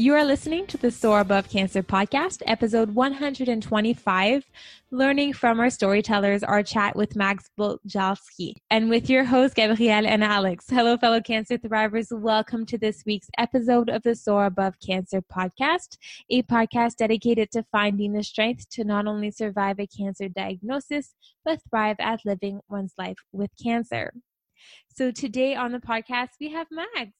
You are listening to the Soar Above Cancer podcast, episode 125, learning from our storytellers, our chat with Max Boljalski, and with your hosts, Gabrielle and Alex. Hello, fellow cancer thrivers. Welcome to this week's episode of the Soar Above Cancer podcast, a podcast dedicated to finding the strength to not only survive a cancer diagnosis, but thrive at living one's life with cancer. So today on the podcast, we have Mags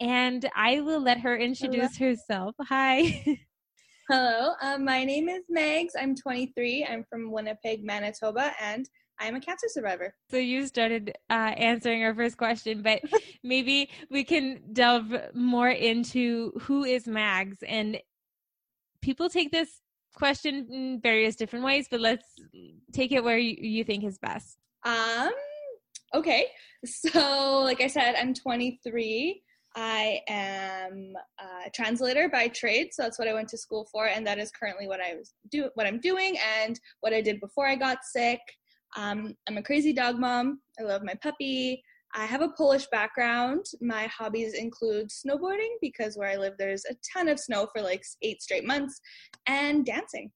and I will let her introduce Hello. herself. Hi. Hello, um, my name is Megs. I'm 23. I'm from Winnipeg, Manitoba, and I'm a cancer survivor. So you started uh, answering our first question, but maybe we can delve more into who is Mags. And people take this question in various different ways, but let's take it where you, you think is best. Um. Okay. So, like I said, I'm 23. I am a translator by trade, so that's what I went to school for, and that is currently what I was do what I'm doing and what I did before I got sick. Um, I'm a crazy dog mom. I love my puppy. I have a Polish background. My hobbies include snowboarding because where I live there's a ton of snow for like eight straight months, and dancing.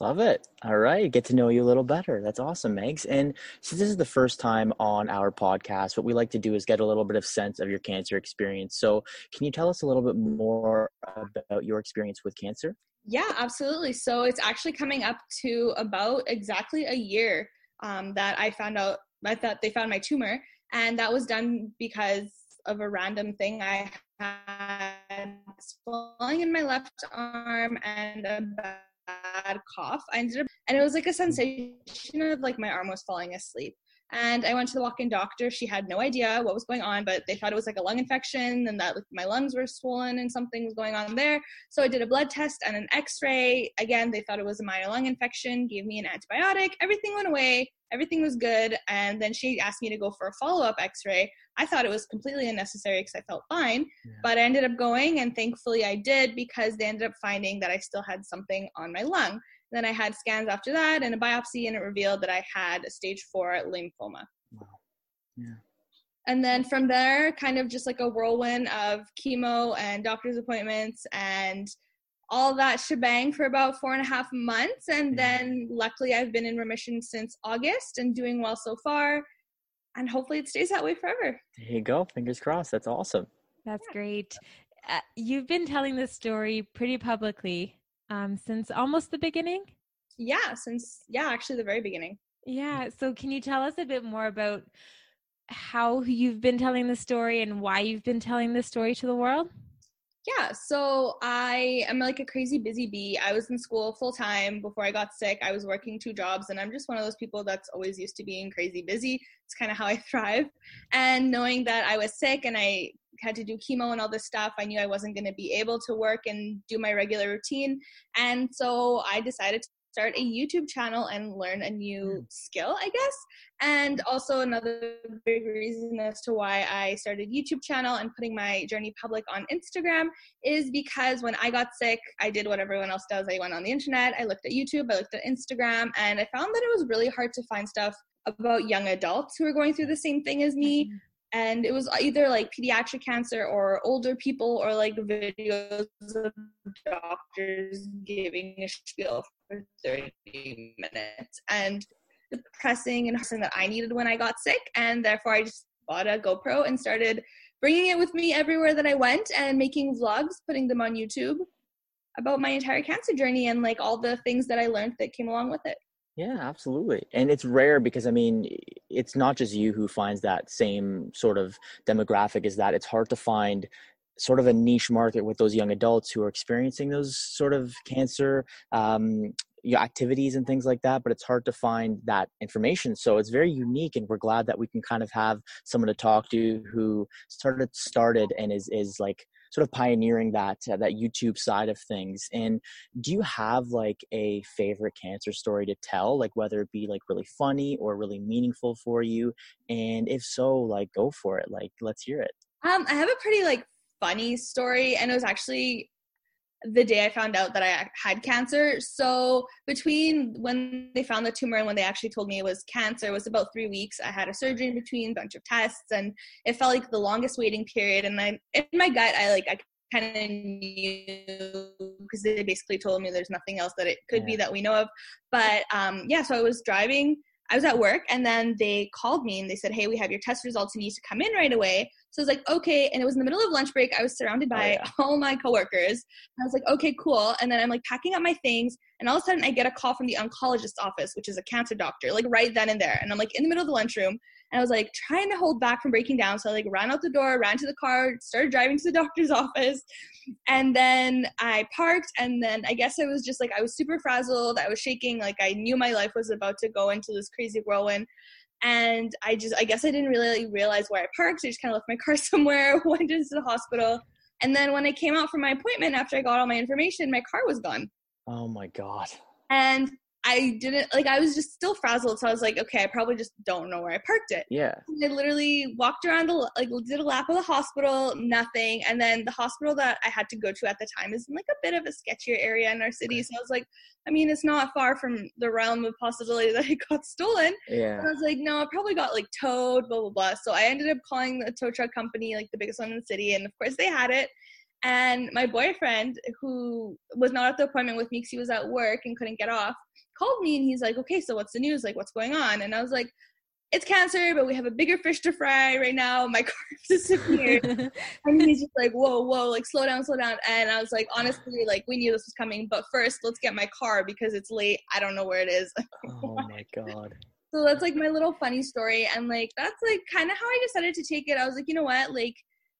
Love it. All right. Get to know you a little better. That's awesome, Megs. And since this is the first time on our podcast, what we like to do is get a little bit of sense of your cancer experience. So, can you tell us a little bit more about your experience with cancer? Yeah, absolutely. So, it's actually coming up to about exactly a year um, that I found out, thought they found my tumor. And that was done because of a random thing. I had swelling in my left arm and a cough. I ended up, and it was like a sensation of like my arm was falling asleep. And I went to the walk-in doctor. She had no idea what was going on, but they thought it was like a lung infection and that like, my lungs were swollen and something was going on there. So I did a blood test and an X-ray. Again, they thought it was a minor lung infection. Gave me an antibiotic. Everything went away. Everything was good. And then she asked me to go for a follow-up X-ray. I thought it was completely unnecessary because I felt fine, yeah. but I ended up going, and thankfully I did because they ended up finding that I still had something on my lung. Then I had scans after that and a biopsy, and it revealed that I had a stage four lymphoma. Wow. Yeah. And then from there, kind of just like a whirlwind of chemo and doctor's appointments and all that shebang for about four and a half months. And then luckily, I've been in remission since August and doing well so far and hopefully it stays that way forever. There you go. Fingers crossed. That's awesome. That's great. Uh, you've been telling this story pretty publicly um, since almost the beginning. Yeah, since yeah, actually the very beginning. Yeah. So can you tell us a bit more about how you've been telling the story and why you've been telling the story to the world? Yeah, so I am like a crazy busy bee. I was in school full time before I got sick. I was working two jobs, and I'm just one of those people that's always used to being crazy busy. It's kind of how I thrive. And knowing that I was sick and I had to do chemo and all this stuff, I knew I wasn't going to be able to work and do my regular routine. And so I decided to start a YouTube channel and learn a new hmm. skill, I guess. And also another big reason as to why I started YouTube channel and putting my journey public on Instagram is because when I got sick, I did what everyone else does. I went on the internet, I looked at YouTube, I looked at Instagram, and I found that it was really hard to find stuff about young adults who are going through the same thing as me. And it was either like pediatric cancer or older people or like videos of doctors giving a spiel for 30 minutes and depressing and something that I needed when I got sick and therefore I just bought a GoPro and started bringing it with me everywhere that I went and making vlogs putting them on YouTube about my entire cancer journey and like all the things that I learned that came along with it. Yeah, absolutely. And it's rare because I mean, it's not just you who finds that same sort of demographic is that it's hard to find sort of a niche market with those young adults who are experiencing those sort of cancer um, activities and things like that but it's hard to find that information. So it's very unique and we're glad that we can kind of have someone to talk to who started started and is is like sort of pioneering that uh, that YouTube side of things. And do you have like a favorite cancer story to tell, like whether it be like really funny or really meaningful for you? And if so, like go for it. Like let's hear it. Um, I have a pretty like funny story, and it was actually the day I found out that I had cancer. So between when they found the tumor and when they actually told me it was cancer, it was about three weeks. I had a surgery in between, bunch of tests, and it felt like the longest waiting period. And I, in my gut, I like I kind of knew because they basically told me there's nothing else that it could be that we know of. But um, yeah, so I was driving. I was at work, and then they called me and they said, "Hey, we have your test results. and You need to come in right away." So I was like, "Okay." And it was in the middle of lunch break. I was surrounded Oh, by yeah. all my coworkers. I was like, "Okay, cool." And then I'm like packing up my things, and all of a sudden I get a call from the oncologist's office, which is a cancer doctor, like right then and there. And I'm like in the middle of the lunchroom, and I was like trying to hold back from breaking down. So I like ran out the door, ran to the car, started driving to the doctor's office. And then I parked, and then I guess I was just like, I was super frazzled. I was shaking. Like I knew my life was about to go into this crazy whirlwind. And I just, I guess I didn't really realize where I parked. I just kind of left my car somewhere, went into the hospital. And then when I came out for my appointment after I got all my information, my car was gone Oh my god. and I didn't like I was just still frazzled, so I was like, okay, I probably just don't know where I parked it. Yeah. And I literally walked around the like did a lap of the hospital, nothing, and then the hospital that I had to go to at the time is in like a bit of a sketchier area in our city. So I was like, I mean, it's not far from the realm of possibility that it got stolen. Yeah. And I was like, no, I probably got like towed, blah blah blah. So I ended up calling the tow truck company, like the biggest one in the city, and of course they had it. And my boyfriend, who was not at the appointment with me because he was at work and couldn't get off, called me and he's like, "Okay, so what's the news? Like, what's going on?" And I was like, "It's cancer, but we have a bigger fish to fry right now. My car disappeared." and he's just like, "Whoa, whoa, like slow down, slow down." And I was like, "Honestly, like we knew this was coming, but first, let's get my car because it's late. I don't know where it is." Oh my god. So that's like my little funny story. And like, that's like kind of how I decided to take it. I was like, you know what? Like,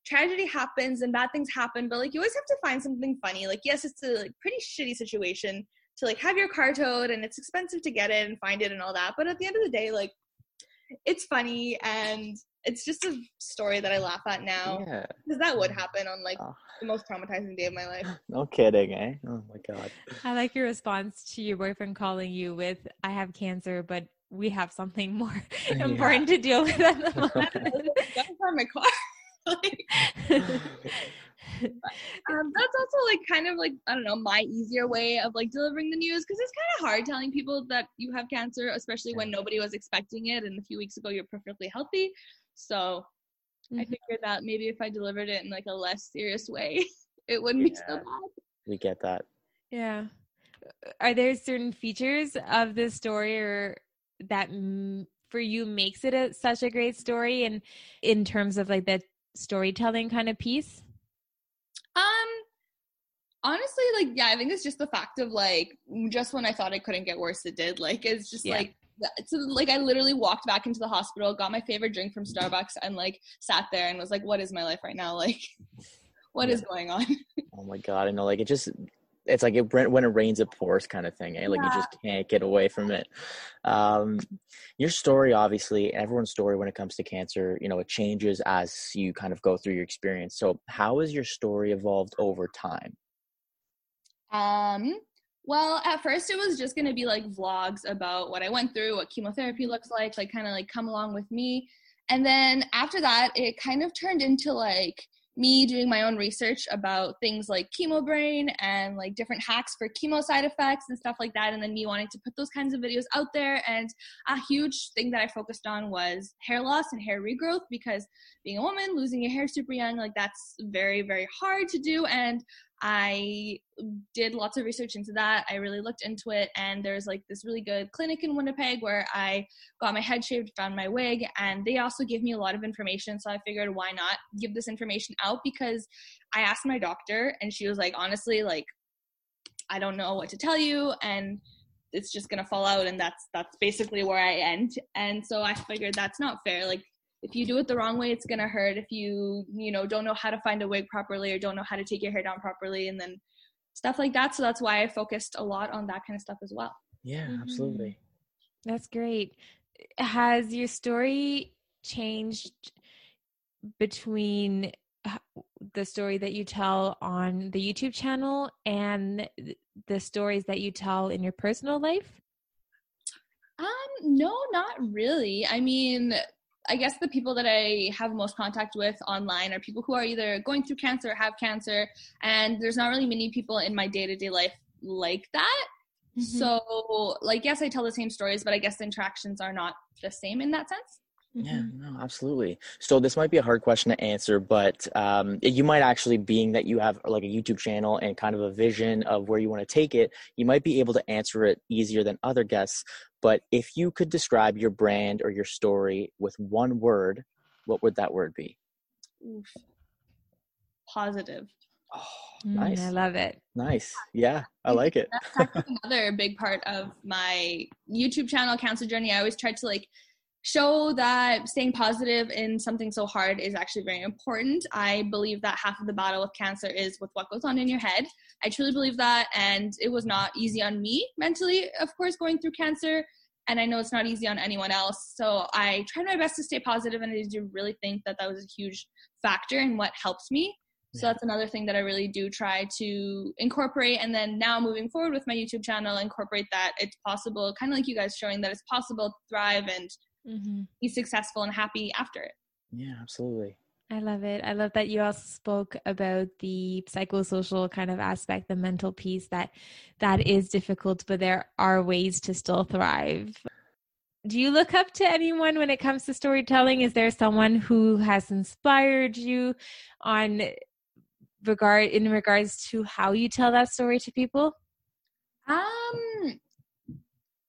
tragedy happens and bad things happen, but like, you always have to find something funny. Like, yes, it's a like, pretty shitty situation to like have your car towed and it's expensive to get it and find it and all that. But at the end of the day, like, it's funny and it's just a story that I laugh at now Yeah. because that would happen on like Oh, the most traumatizing day of my life. no kidding, eh? Oh my god. I like your response to your boyfriend calling you with, I have cancer, but we have something more Yeah. important to deal with at the moment. Gotta my car. like, um, that's also like kind of like I don't know my easier way of like delivering the news because it's kind of hard telling people that you have cancer, especially when nobody was expecting it, and a few weeks ago you're perfectly healthy. So I Mhm. figured that maybe if I delivered it in like a less serious way, it wouldn't be so bad. We get that. Yeah. Are there certain features of this story or that m- for you makes it a, such a great story and in terms of like the storytelling kind of piece? Honestly, like yeah, I think it's just the fact of like just when I thought it couldn't get worse, it did. Like it's just Yeah. like so like I literally walked back into the hospital, got my favorite drink from Starbucks, and like sat there and was like, "What is my life right now? Like, what is going on?" Oh my god. I know. Like it just. It's like it, when it rains, it pours, kind of thing. Eh? Like you just can't get away from it. Um, your story, obviously, everyone's story when it comes to cancer, you know, it changes as you kind of go through your experience. So, how has your story evolved over time? Um, well, at first it was just gonna be like vlogs about what I went through, what chemotherapy looks like, like kind of like come along with me. And then after that, it kind of turned into like me doing my own research about things like chemo brain and like different hacks for chemo side effects and stuff like that. And then me wanting to put those kinds of videos out there. And a huge thing that I focused on was hair loss and hair regrowth because being a woman, losing your hair super young, like that's very, very hard to do. And I did lots of research into that. I really looked into it, and there's like this really good clinic in Winnipeg where I got my head shaved, found my wig, and they also gave me a lot of information. So I figured, why not give this information out? Because I asked my doctor, and she was like, honestly, like, I don't know what to tell you, and it's just gonna fall out, and that's that's basically where I end. And so I figured that's not fair. Like, if you do it the wrong way it's going to hurt if you you know don't know how to find a wig properly or don't know how to take your hair down properly and then stuff like that so that's why i focused a lot on that kind of stuff as well Yeah, Mhm. absolutely. That's great. Has your story changed between the story that you tell on the YouTube channel and the stories that you tell in your personal life? um no not really i mean i guess the people that i have most contact with online are people who are either going through cancer or have cancer and there's not really many people in my day-to-day life like that Mhm. so like yes i tell the same stories but i guess the interactions are not the same in that sense Yeah, Mhm. no, absolutely. So this might be a hard question to answer, but um, you might actually, being that you have like a YouTube channel and kind of a vision of where you want to take it, you might be able to answer it easier than other guests. But if you could describe your brand or your story with one word, what would that word be? Oof. Positive. Oh, Mm, nice, I love it. nice. Yeah, I like it. That's another big part of my YouTube channel, Cancer Journey. I always try to like show that staying positive in something so hard is actually very important. I believe that half of the battle with cancer is with what goes on in your head. I truly believe that, and it was not easy on me mentally, of course, going through cancer. And I know it's not easy on anyone else. So I tried my best to stay positive, and I do really think that that was a huge factor in what helps me. So that's another thing that I really do try to incorporate. And then now moving forward with my YouTube channel, incorporate that it's possible, kind of like you guys showing that it's possible to thrive and Mhm. be successful and happy after it. Yeah, absolutely. I love it. I love that you also spoke about the psychosocial kind of aspect, the mental piece that that is difficult, but there are ways to still thrive. Do you look up to anyone when it comes to storytelling? Is there someone who has inspired you on regard in regards to how you tell that story to people? Um,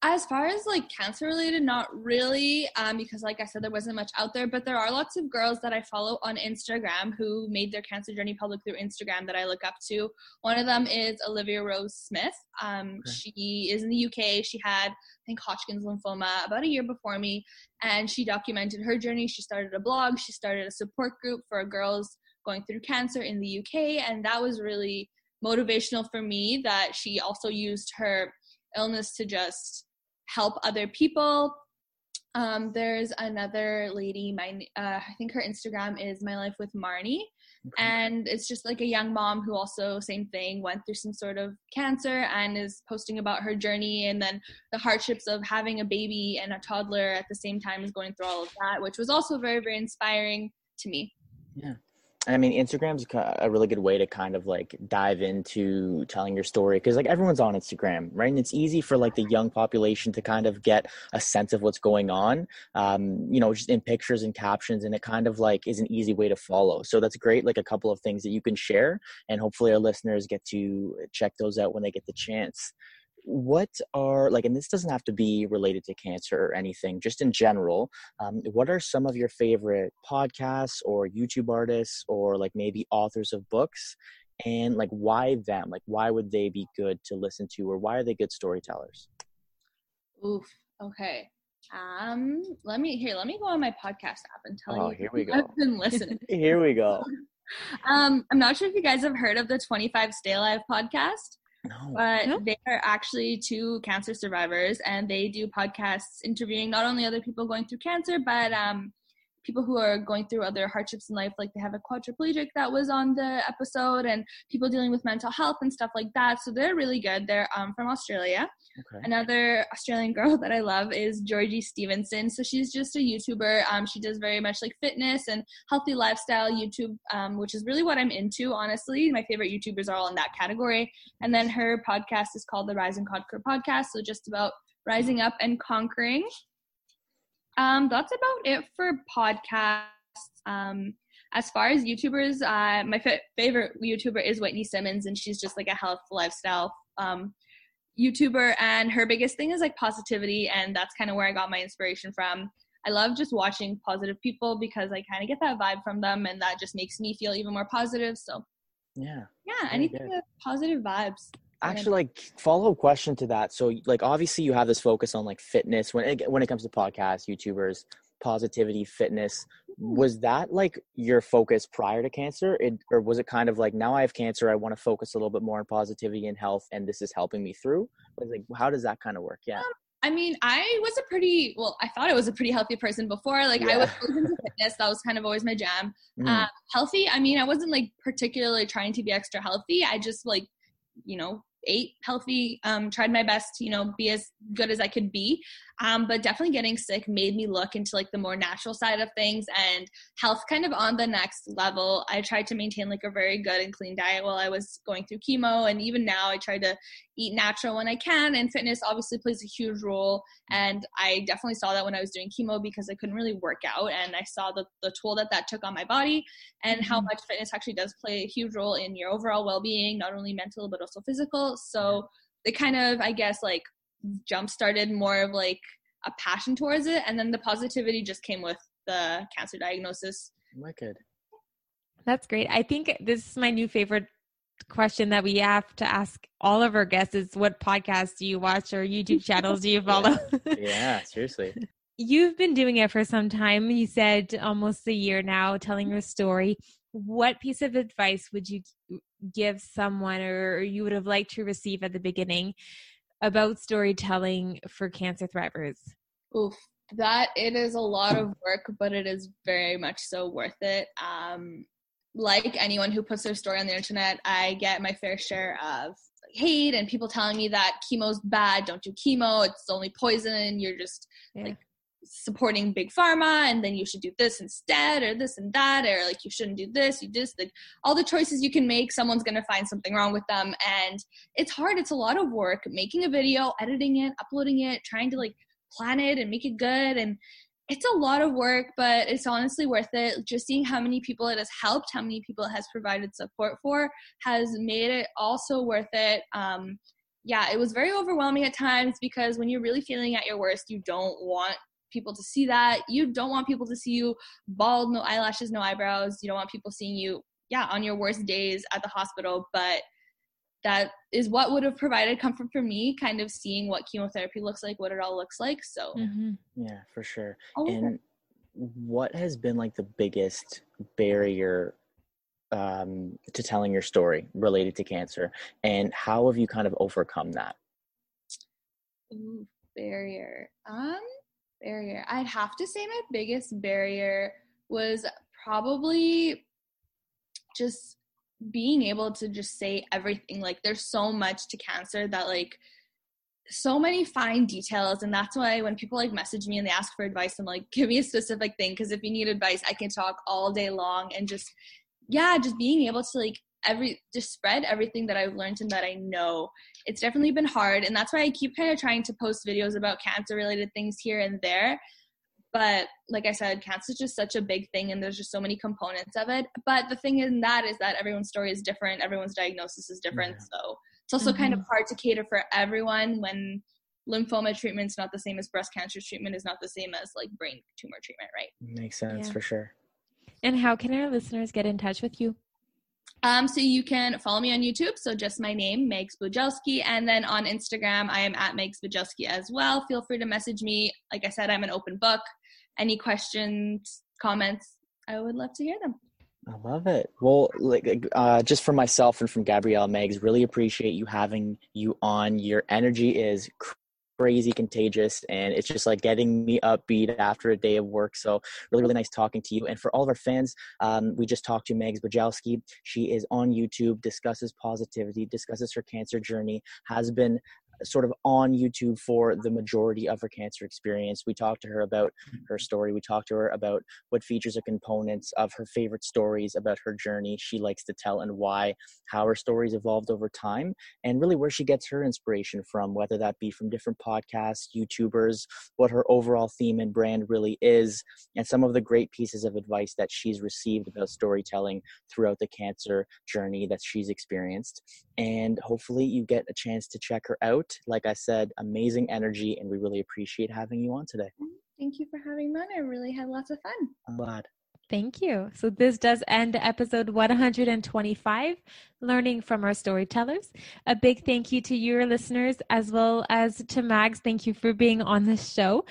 as far as like cancer related, not really, um, because like I said, there wasn't much out there. But there are lots of girls that I follow on Instagram who made their cancer journey public through Instagram that I look up to. One of them is Olivia Rose Smith. Um, Okay. she is in the UK. She had I think Hodgkin's lymphoma about a year before me, and she documented her journey. She started a blog. She started a support group for girls going through cancer in the UK, and that was really motivational for me that she also used her illness to just help other people. Um, there's another lady, my uh, I think her Instagram is My Life with Marnie, Okay. and it's just like a young mom who also same thing went through some sort of cancer and is posting about her journey and then the hardships of having a baby and a toddler at the same time as going through all of that, which was also very very inspiring to me. I mean, Instagram's a really good way to kind of like dive into telling your story because like everyone's on Instagram, right? And it's easy for like the young population to kind of get a sense of what's going on, um, you know, just in pictures and captions, and it kind of like is an easy way to follow. So that's great, like a couple of things that you can share, and hopefully our listeners get to check those out when they get the chance what are like and this doesn't have to be related to cancer or anything just in general um, what are some of your favorite podcasts or youtube artists or like maybe authors of books and like why them like why would they be good to listen to or why are they good storytellers Oof. Okay. Um, let me here. Let me go on my podcast app and tell you. Oh, you. here we who I've go. been listening. here we go um, I'm not sure if you guys have heard of the 25 Stay Alive podcast, no but No. they are actually two cancer survivors, and they do podcasts interviewing not only other people going through cancer, but um, people who are going through other hardships in life. Like they have a quadriplegic that was on the episode, and people dealing with mental health and stuff like that. So they're really good. They're um, from Australia. okay Another Australian girl that I love is Georgie Stevenson. So she's just a YouTuber. Um, she does very much like fitness and healthy lifestyle YouTube, um, which is really what I'm into, honestly. My favorite YouTubers are all in that category. And then her podcast is called the Rise and Conquer podcast. So just about rising up and conquering. Um, that's about it for podcasts. Um, as far as YouTubers, uh, my fa- favorite YouTuber is Whitney Simmons, and she's just like a health lifestyle um, YouTuber. And her biggest thing is like positivity, and that's kind of where I got my inspiration from. I love just watching positive people because I kind of get that vibe from them, and that just makes me feel even more positive. So yeah yeah, anything with positive vibes. Actually like follow-up question to that so like obviously you have this focus on like fitness when it, when it comes to podcasts youtubers positivity fitness hmm. was that like your focus prior to cancer it, or was it kind of like now i have cancer i want to focus a little bit more on positivity and health and this is helping me through like how does that kind of work yeah um, I mean, I was a pretty well. I thought I was a pretty healthy person before. Like I was into fitness. That was kind of always my jam. Mm, healthy. I mean, I wasn't like particularly trying to be extra healthy. I just like, you know, ate healthy. Um, tried my best. You know, be as good as I could be. Um, but definitely getting sick made me look into like the more natural side of things and health kind of on the next level. I tried to maintain like a very good and clean diet while I was going through chemo. And even now I try to eat natural when I can. And fitness obviously plays a huge role. And I definitely saw that when I was doing chemo because I couldn't really work out. And I saw the, the toll that that took on my body and mm-hmm. how much fitness actually does play a huge role in your overall well-being, not only mental, but also physical. So they kind of, I guess, like jump started more of like a passion towards it and then the positivity just came with the cancer diagnosis. Wicked. That's great. I think this is my new favorite question that we have to ask all of our guests is what podcasts do you watch or youtube channels do you follow? Yeah, yeah seriously. You've been doing it for some time. You said almost a year now telling your story. What piece of advice would you give someone or you would have liked to receive at the beginning about storytelling for cancer thrivers? Oof, that it is a lot of work, but it is very much so worth it. Um, like anyone who puts their story on the internet, I get my fair share of hate and people telling me that chemo's bad, don't do chemo, it's only poison, you're just yeah. like supporting big pharma and then you should do this instead or this and that or like you shouldn't do this you just like all the choices you can make someone's going to find something wrong with them. And it's hard it's a lot of work making a video editing it uploading it trying to like plan it and make it good and it's a lot of work but it's honestly worth it. Just seeing how many people it has helped how many people it has provided support for has made it also worth it. Um yeah, it was very overwhelming at times because when you're really feeling at your worst, you don't want people to see that. You don't want people to see you bald, no eyelashes, no eyebrows. You don't want people seeing you, yeah, on your worst days at the hospital. But that is what would have provided comfort for me, kind of seeing what chemotherapy looks like, what it all looks like. So, mm-hmm. yeah, for sure. and what has been like the biggest barrier um, to telling your story related to cancer, and how have you kind of overcome that? Ooh, barrier. Um, barrier. I'd have to say my biggest barrier was probably just being able to just say everything. Like there's so much to cancer that like so many fine details and that's why when people like message me and they ask for advice i'm like give me a specific thing because if you need advice i can talk all day long and just yeah just being able to like every just spread everything that I've learned and that I know. It's definitely been hard and that's why I keep kind of trying to post videos about cancer related things here and there. But like I said, cancer is just such a big thing and there's just so many components of it. But the thing in that is that everyone's story is different, everyone's diagnosis is different. Yeah. So it's also mm-hmm. kind of mm-hmm. hard to cater for everyone when lymphoma treatment is not the same as breast cancer treatment is not the same as like brain tumor treatment, right? Makes sense yeah. for sure. And how can our listeners get in touch with you? Um, so you can follow me on YouTube. So just my name, Meg Bujelski. And then on Instagram, I am at Meg Bujelski as well. Feel free to message me. Like I said, I'm an open book. Any questions, comments, I would love to hear them. I love it. Well, like uh, just for myself and from Gabrielle Megs, really appreciate you having you on. Your energy is crazy contagious and it's just like getting me upbeat after a day of work so really really nice talking to you and for all of our fans um, we just talked to megs bajowski she is on youtube discusses positivity discusses her cancer journey has been sort of on YouTube for the majority of her cancer experience. We talked to her about mm-hmm. her story. We talked to her about what features or components of her favorite stories about her journey she likes to tell and why, how her stories evolved over time, and really where she gets her inspiration from, whether that be from different podcasts, YouTubers, what her overall theme and brand really is, and some of the great pieces of advice that she's received about storytelling throughout the cancer journey that she's experienced. And hopefully, you get a chance to check her out like I said, amazing energy, and we really appreciate having you on today. Mm, thank you for having me on. I really had lots of fun. I'm glad. Thank you. So, this does end episode 125 Learning from Our Storytellers. A big thank you to your listeners as well as to Mags. Thank you for being on this show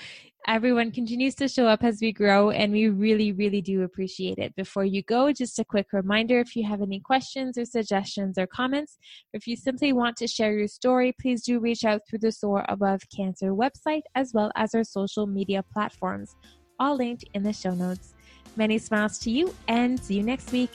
everyone continues to show up as we grow, and we really, really do appreciate it. Before you go, just a quick reminder if you have any questions or suggestions or comments, or if you simply want to share your story, please do reach out through the Soar Above Cancer website as well as our social media platforms, all linked in the show notes. Many smiles to you, and see you next week.